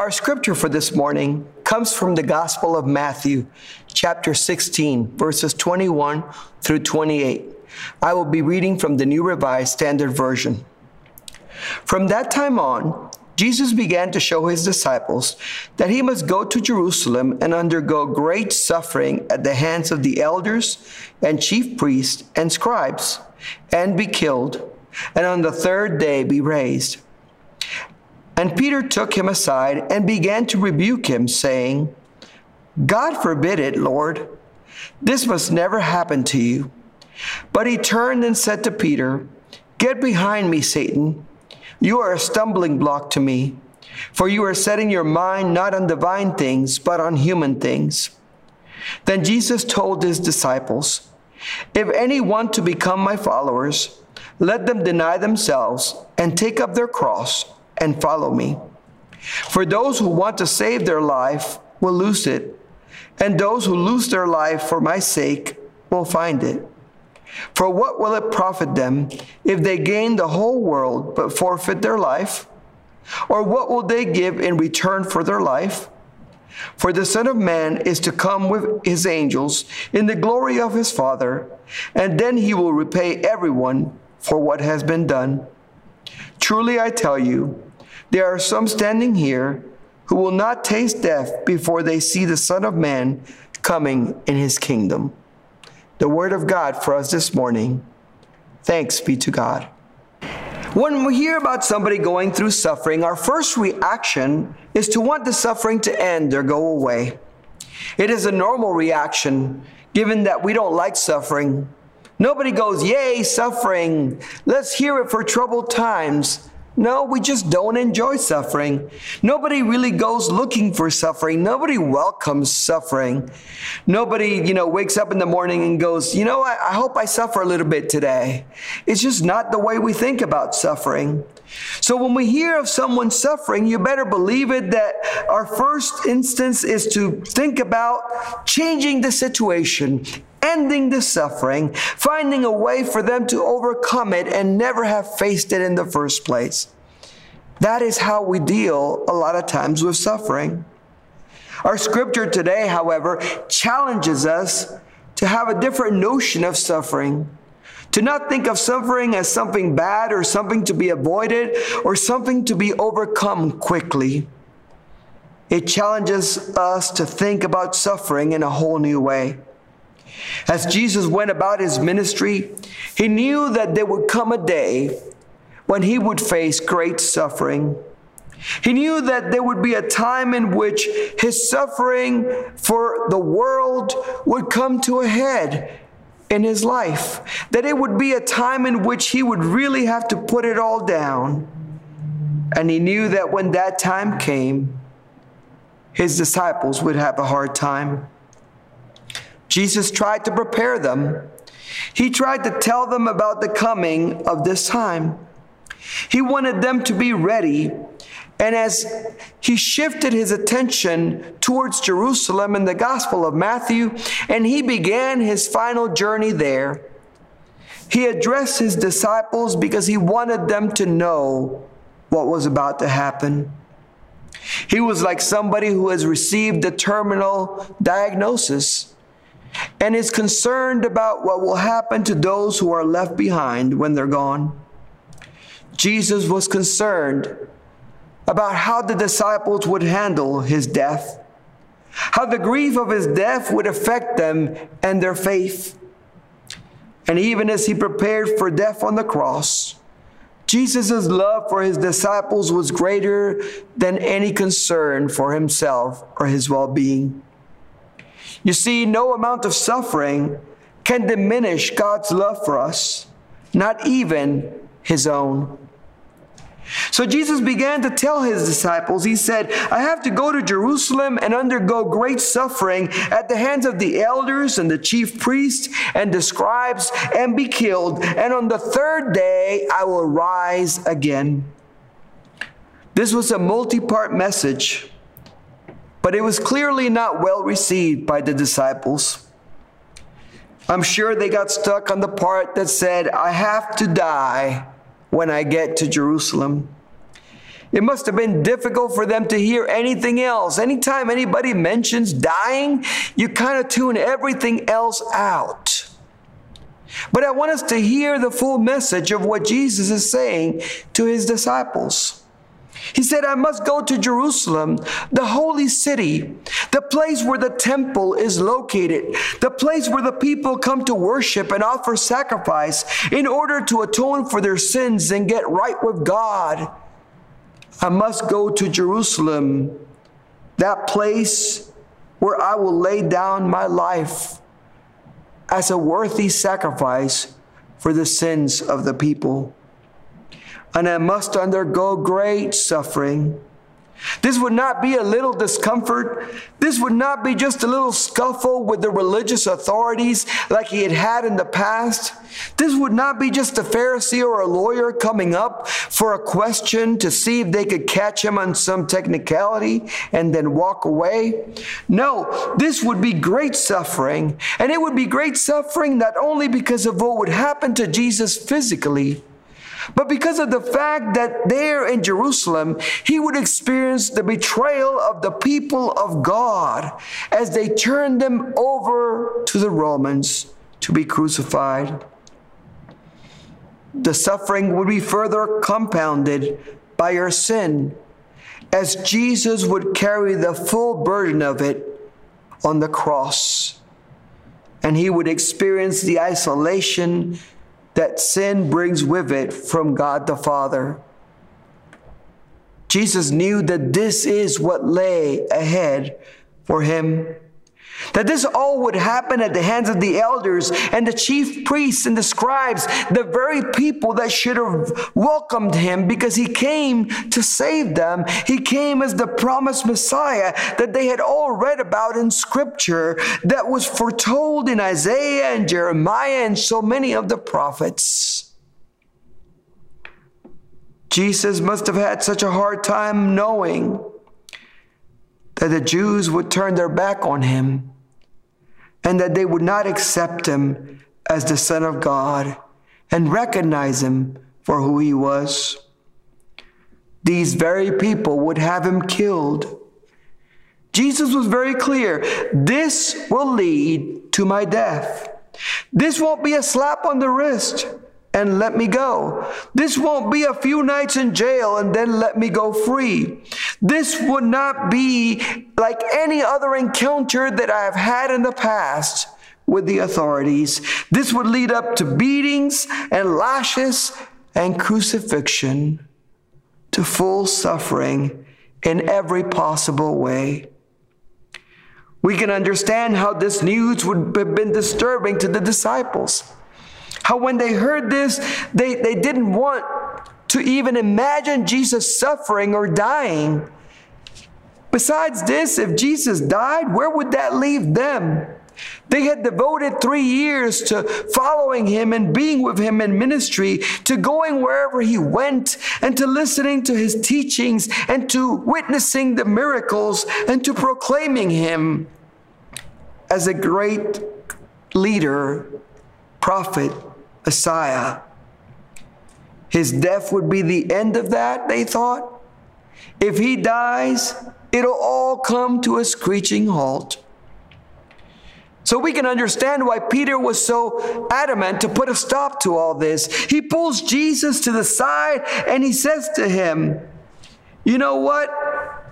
Our scripture for this morning comes from the Gospel of Matthew, chapter 16, verses 21 through 28. I will be reading from the New Revised Standard Version. From that time on, Jesus began to show his disciples that he must go to Jerusalem and undergo great suffering at the hands of the elders and chief priests and scribes, and be killed, and on the third day be raised. And Peter took him aside and began to rebuke him, saying, God forbid it, Lord. This must never happen to you. But he turned and said to Peter, Get behind me, Satan. You are a stumbling block to me, for you are setting your mind not on divine things, but on human things. Then Jesus told his disciples, If any want to become my followers, let them deny themselves and take up their cross and follow me. For those who want to save their life will lose it, and those who lose their life for my sake will find it. For what will it profit them if they gain the whole world but forfeit their life? Or what will they give in return for their life? For the Son of Man is to come with his angels in the glory of his Father, and then he will repay everyone for what has been done. Truly I tell you, there are some standing here who will not taste death before they see the Son of Man coming in his kingdom. The word of God for us this morning. Thanks be to God. When we hear about somebody going through suffering, our first reaction is to want the suffering to end or go away. It is a normal reaction given that we don't like suffering. Nobody goes, Yay, suffering! Let's hear it for troubled times. No, we just don't enjoy suffering. Nobody really goes looking for suffering. Nobody welcomes suffering. Nobody, you know, wakes up in the morning and goes, you know, I, I hope I suffer a little bit today. It's just not the way we think about suffering. So when we hear of someone suffering, you better believe it that our first instance is to think about changing the situation, ending the suffering, finding a way for them to overcome it and never have faced it in the first place. That is how we deal a lot of times with suffering. Our scripture today, however, challenges us to have a different notion of suffering. To not think of suffering as something bad or something to be avoided or something to be overcome quickly. It challenges us to think about suffering in a whole new way. As Jesus went about his ministry, he knew that there would come a day when he would face great suffering. He knew that there would be a time in which his suffering for the world would come to a head in his life, that it would be a time in which he would really have to put it all down. And he knew that when that time came, his disciples would have a hard time. Jesus tried to prepare them. He tried to tell them about the coming of this time. He wanted them to be ready. And as he shifted his attention towards Jerusalem in the Gospel of Matthew, and he began his final journey there, he addressed his disciples because he wanted them to know what was about to happen. He was like somebody who has received a terminal diagnosis and is concerned about what will happen to those who are left behind when they're gone. Jesus was concerned about how the disciples would handle his death, how the grief of his death would affect them and their faith. And even as he prepared for death on the cross, Jesus' love for his disciples was greater than any concern for himself or his well being. You see, no amount of suffering can diminish God's love for us, not even his own. So Jesus began to tell his disciples, He said, I have to go to Jerusalem and undergo great suffering at the hands of the elders and the chief priests and the scribes and be killed. And on the third day I will rise again. This was a multi part message but it was clearly not well received by the disciples. I'm sure they got stuck on the part that said, I have to die when I get to Jerusalem. It must have been difficult for them to hear anything else. Anytime anybody mentions dying, you kind of tune everything else out. But I want us to hear the full message of what Jesus is saying to his disciples. He said, I must go to Jerusalem, the holy city, the place where the temple is located, the place where the people come to worship and offer sacrifice in order to atone for their sins and get right with God. I must go to Jerusalem, that place where I will lay down my life as a worthy sacrifice for the sins of the people and I must undergo great suffering. This would not be a little discomfort. This would not be just a little scuffle with the religious authorities like he had had in the past. This would not be just a Pharisee or a lawyer coming up for a question to see if they could catch him on some technicality and then walk away. No, this would be great suffering. And it would be great suffering not only because of what would happen to Jesus physically, but because of the fact that there in Jerusalem, he would experience the betrayal of the people of God as they turned them over to the Romans to be crucified. The suffering would be further compounded by your sin as Jesus would carry the full burden of it on the cross. And he would experience the isolation that sin brings with it from God the Father. Jesus knew that this is what lay ahead for him. That this all would happen at the hands of the elders and the chief priests and the scribes, the very people that should have welcomed him because he came to save them. He came as the promised Messiah that they had all read about in scripture that was foretold in Isaiah and Jeremiah and so many of the prophets. Jesus must have had such a hard time knowing that the Jews would turn their back on him and that they would not accept him as the Son of God and recognize him for who he was. These very people would have him killed. Jesus was very clear this will lead to my death. This won't be a slap on the wrist and let me go. This won't be a few nights in jail and then let me go free. This would not be like any other encounter that I have had in the past with the authorities. This would lead up to beatings and lashes and crucifixion, to full suffering in every possible way. We can understand how this news would have been disturbing to the disciples. How when they heard this, they, they didn't want to even imagine Jesus suffering or dying. Besides this, if Jesus died, where would that leave them? They had devoted three years to following him and being with him in ministry, to going wherever he went, and to listening to his teachings, and to witnessing the miracles, and to proclaiming him as a great leader, prophet, Messiah. His death would be the end of that, they thought. If he dies, it'll all come to a screeching halt. So we can understand why Peter was so adamant to put a stop to all this. He pulls Jesus to the side and he says to him, You know what?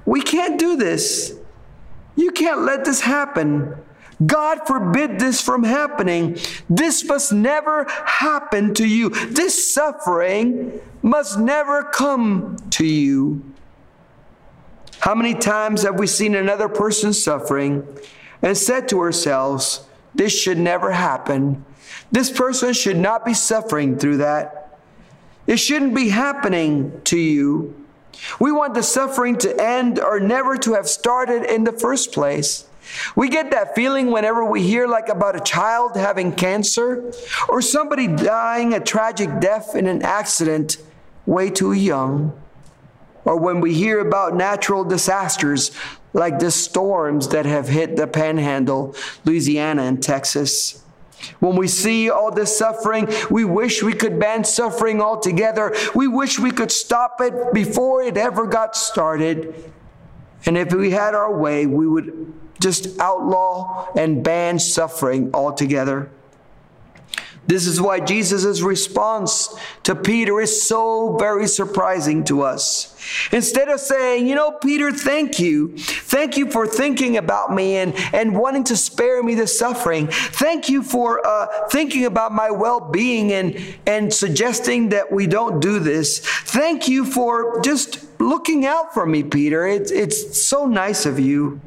We can't do this. You can't let this happen. God forbid this from happening. This must never happen to you. This suffering must never come to you. How many times have we seen another person suffering and said to ourselves, This should never happen. This person should not be suffering through that. It shouldn't be happening to you. We want the suffering to end or never to have started in the first place. We get that feeling whenever we hear like about a child having cancer or somebody dying a tragic death in an accident way too young. Or when we hear about natural disasters like the storms that have hit the panhandle, Louisiana and Texas. When we see all this suffering, we wish we could ban suffering altogether. We wish we could stop it before it ever got started. And if we had our way, we would just outlaw and ban suffering altogether. This is why Jesus' response to Peter is so very surprising to us. Instead of saying, you know, Peter, thank you. Thank you for thinking about me and, and wanting to spare me the suffering. Thank you for uh, thinking about my well being and, and suggesting that we don't do this. Thank you for just looking out for me, Peter. It's, it's so nice of you.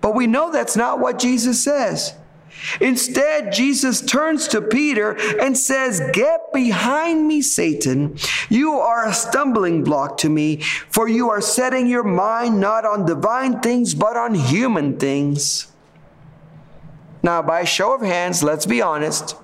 But we know that's not what Jesus says. Instead, Jesus turns to Peter and says, Get behind me, Satan. You are a stumbling block to me, for you are setting your mind not on divine things, but on human things. Now, by show of hands, let's be honest.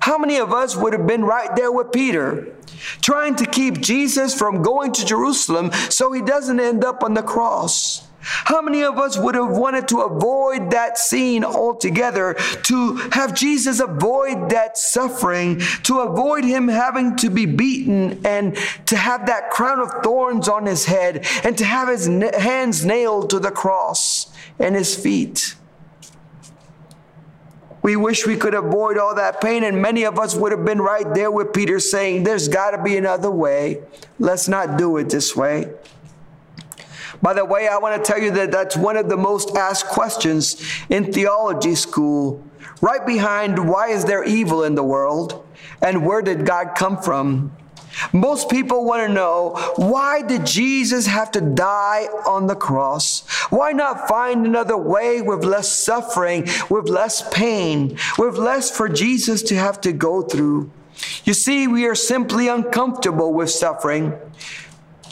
How many of us would have been right there with Peter, trying to keep Jesus from going to Jerusalem so he doesn't end up on the cross? How many of us would have wanted to avoid that scene altogether, to have Jesus avoid that suffering, to avoid him having to be beaten and to have that crown of thorns on his head and to have his hands nailed to the cross and his feet? We wish we could avoid all that pain, and many of us would have been right there with Peter saying, There's got to be another way. Let's not do it this way. By the way, I want to tell you that that's one of the most asked questions in theology school, right behind why is there evil in the world and where did God come from? Most people want to know why did Jesus have to die on the cross? Why not find another way with less suffering, with less pain, with less for Jesus to have to go through? You see, we are simply uncomfortable with suffering.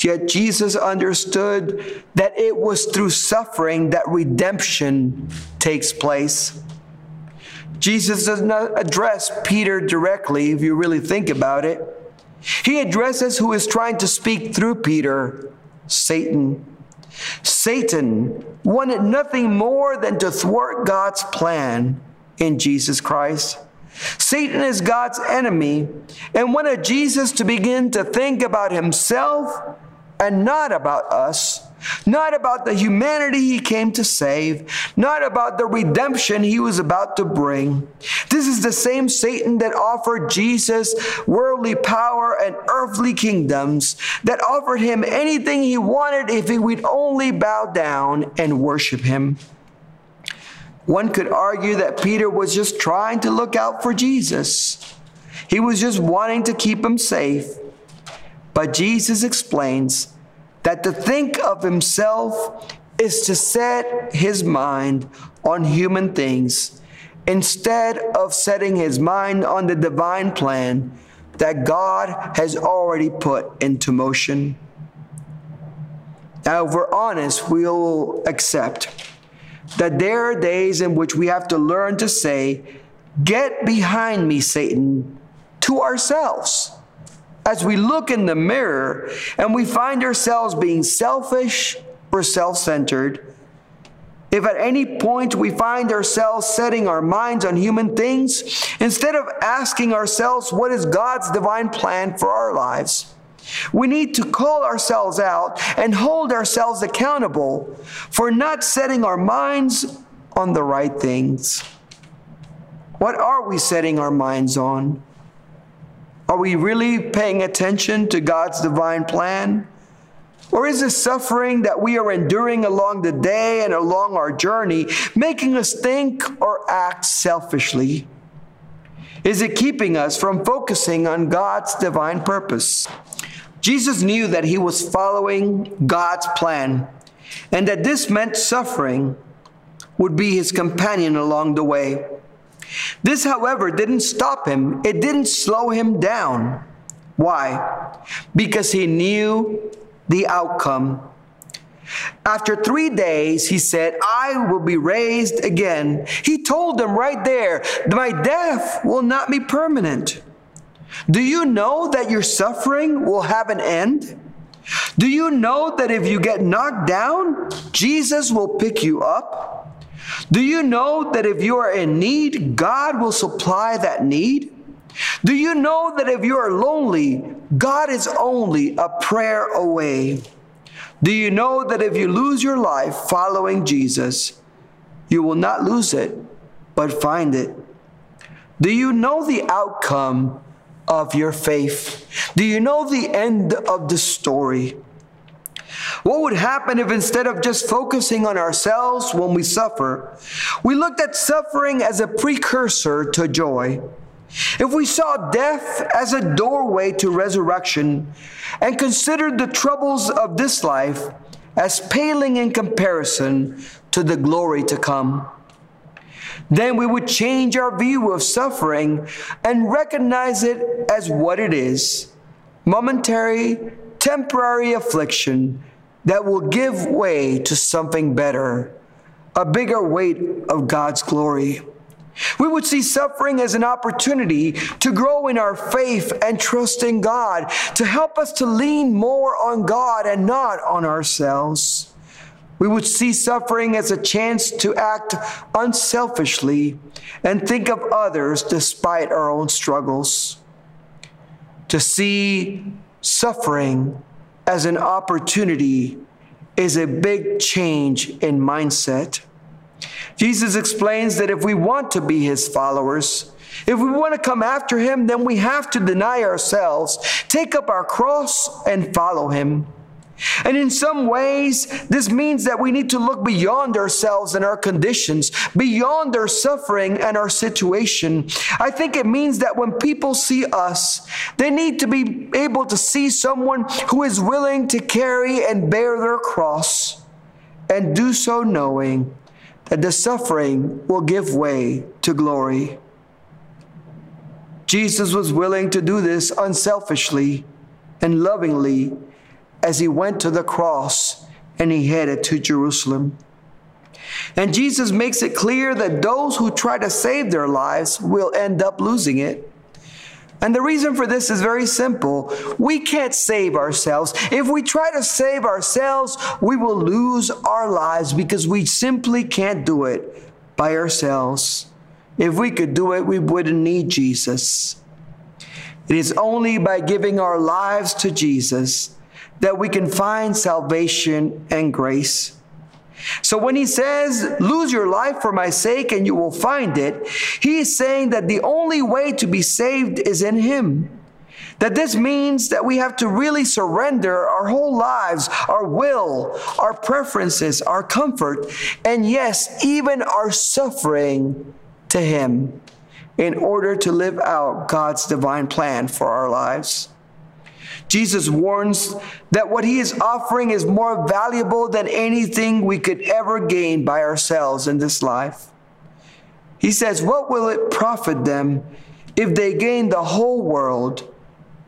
Yet Jesus understood that it was through suffering that redemption takes place. Jesus does not address Peter directly, if you really think about it. He addresses who is trying to speak through Peter Satan. Satan wanted nothing more than to thwart God's plan in Jesus Christ. Satan is God's enemy and wanted Jesus to begin to think about himself and not about us, not about the humanity he came to save, not about the redemption he was about to bring. This is the same Satan that offered Jesus worldly power and earthly kingdoms, that offered him anything he wanted if he would only bow down and worship him. One could argue that Peter was just trying to look out for Jesus. He was just wanting to keep him safe. But Jesus explains that to think of himself is to set his mind on human things instead of setting his mind on the divine plan that God has already put into motion. Now, if we're honest, we'll accept that there are days in which we have to learn to say, Get behind me, Satan, to ourselves as we look in the mirror and we find ourselves being selfish or self centered, if at any point we find ourselves setting our minds on human things, instead of asking ourselves what is God's divine plan for our lives, we need to call ourselves out and hold ourselves accountable for not setting our minds on the right things. What are we setting our minds on? Are we really paying attention to God's divine plan? Or is the suffering that we are enduring along the day and along our journey making us think or act selfishly? Is it keeping us from focusing on God's divine purpose? Jesus knew that he was following God's plan and that this meant suffering would be his companion along the way. This, however, didn't stop him, it didn't slow him down. Why? Because he knew the outcome. After three days, he said, I will be raised again. He told them right there, My death will not be permanent. Do you know that your suffering will have an end? Do you know that if you get knocked down, Jesus will pick you up? Do you know that if you are in need, God will supply that need? Do you know that if you are lonely, God is only a prayer away? Do you know that if you lose your life following Jesus, you will not lose it, but find it? Do you know the outcome of your faith? Do you know the end of the story? What would happen if instead of just focusing on ourselves when we suffer, we looked at suffering as a precursor to joy? If we saw death as a doorway to resurrection and considered the troubles of this life as paling in comparison to the glory to come, then we would change our view of suffering and recognize it as what it is momentary, temporary affliction that will give way to something better, a bigger weight of God's glory. We would see suffering as an opportunity to grow in our faith and trust in God, to help us to lean more on God and not on ourselves. We would see suffering as a chance to act unselfishly and think of others despite our own struggles. To see suffering as an opportunity is a big change in mindset. Jesus explains that if we want to be his followers, if we want to come after him, then we have to deny ourselves, take up our cross, and follow him. And in some ways, this means that we need to look beyond ourselves and our conditions, beyond our suffering and our situation. I think it means that when people see us, they need to be able to see someone who is willing to carry and bear their cross and do so knowing that the suffering will give way to glory. Jesus was willing to do this unselfishly and lovingly as he went to the cross and he headed to Jerusalem. And Jesus makes it clear that those who try to save their lives will end up losing it. And the reason for this is very simple. We can't save ourselves. If we try to save ourselves, we will lose our lives because we simply can't do it by ourselves. If we could do it, we wouldn't need Jesus. It is only by giving our lives to Jesus that we can find salvation and grace. So when he says, lose your life for my sake and you will find it, he is saying that the only way to be saved is in him. That this means that we have to really surrender our whole lives, our will, our preferences, our comfort, and yes, even our suffering to him in order to live out God's divine plan for our lives. Jesus warns that what he is offering is more valuable than anything we could ever gain by ourselves in this life. He says, What will it profit them if they gain the whole world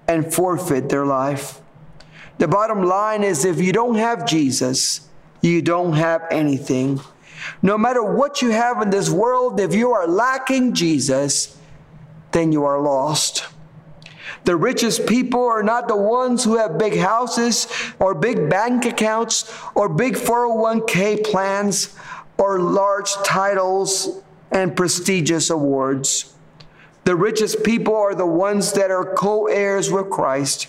and forfeit their life? The bottom line is if you don't have Jesus, you don't have anything. No matter what you have in this world, if you are lacking Jesus, then you are lost. The richest people are not the ones who have big houses or big bank accounts or big 401k plans or large titles and prestigious awards. The richest people are the ones that are co heirs with Christ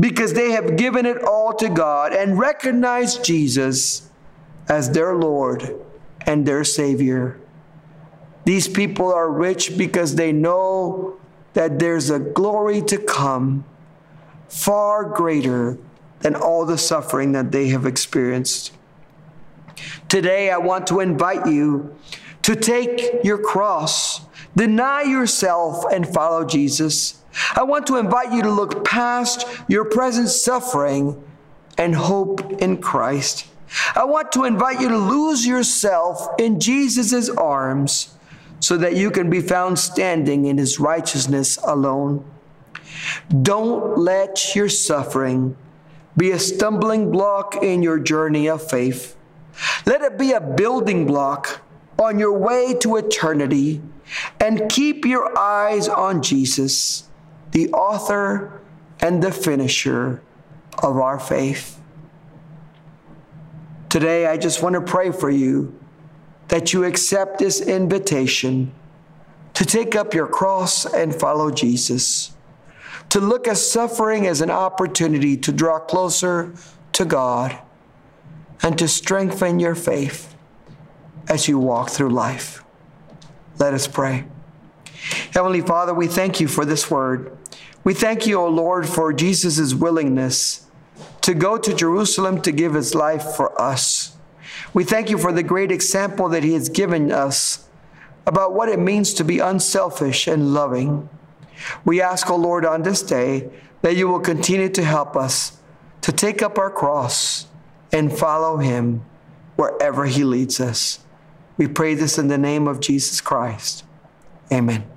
because they have given it all to God and recognize Jesus as their Lord and their Savior. These people are rich because they know that there's a glory to come far greater than all the suffering that they have experienced. Today, I want to invite you to take your cross, deny yourself, and follow Jesus. I want to invite you to look past your present suffering and hope in Christ. I want to invite you to lose yourself in Jesus' arms so that you can be found standing in his righteousness alone. Don't let your suffering be a stumbling block in your journey of faith. Let it be a building block on your way to eternity and keep your eyes on Jesus, the author and the finisher of our faith. Today, I just want to pray for you that you accept this invitation to take up your cross and follow Jesus, to look at suffering as an opportunity to draw closer to God and to strengthen your faith as you walk through life. Let us pray. Heavenly Father, we thank you for this word. We thank you, O Lord, for Jesus' willingness to go to Jerusalem to give his life for us. We thank you for the great example that he has given us about what it means to be unselfish and loving. We ask, O Lord, on this day that you will continue to help us to take up our cross and follow him wherever he leads us. We pray this in the name of Jesus Christ. Amen.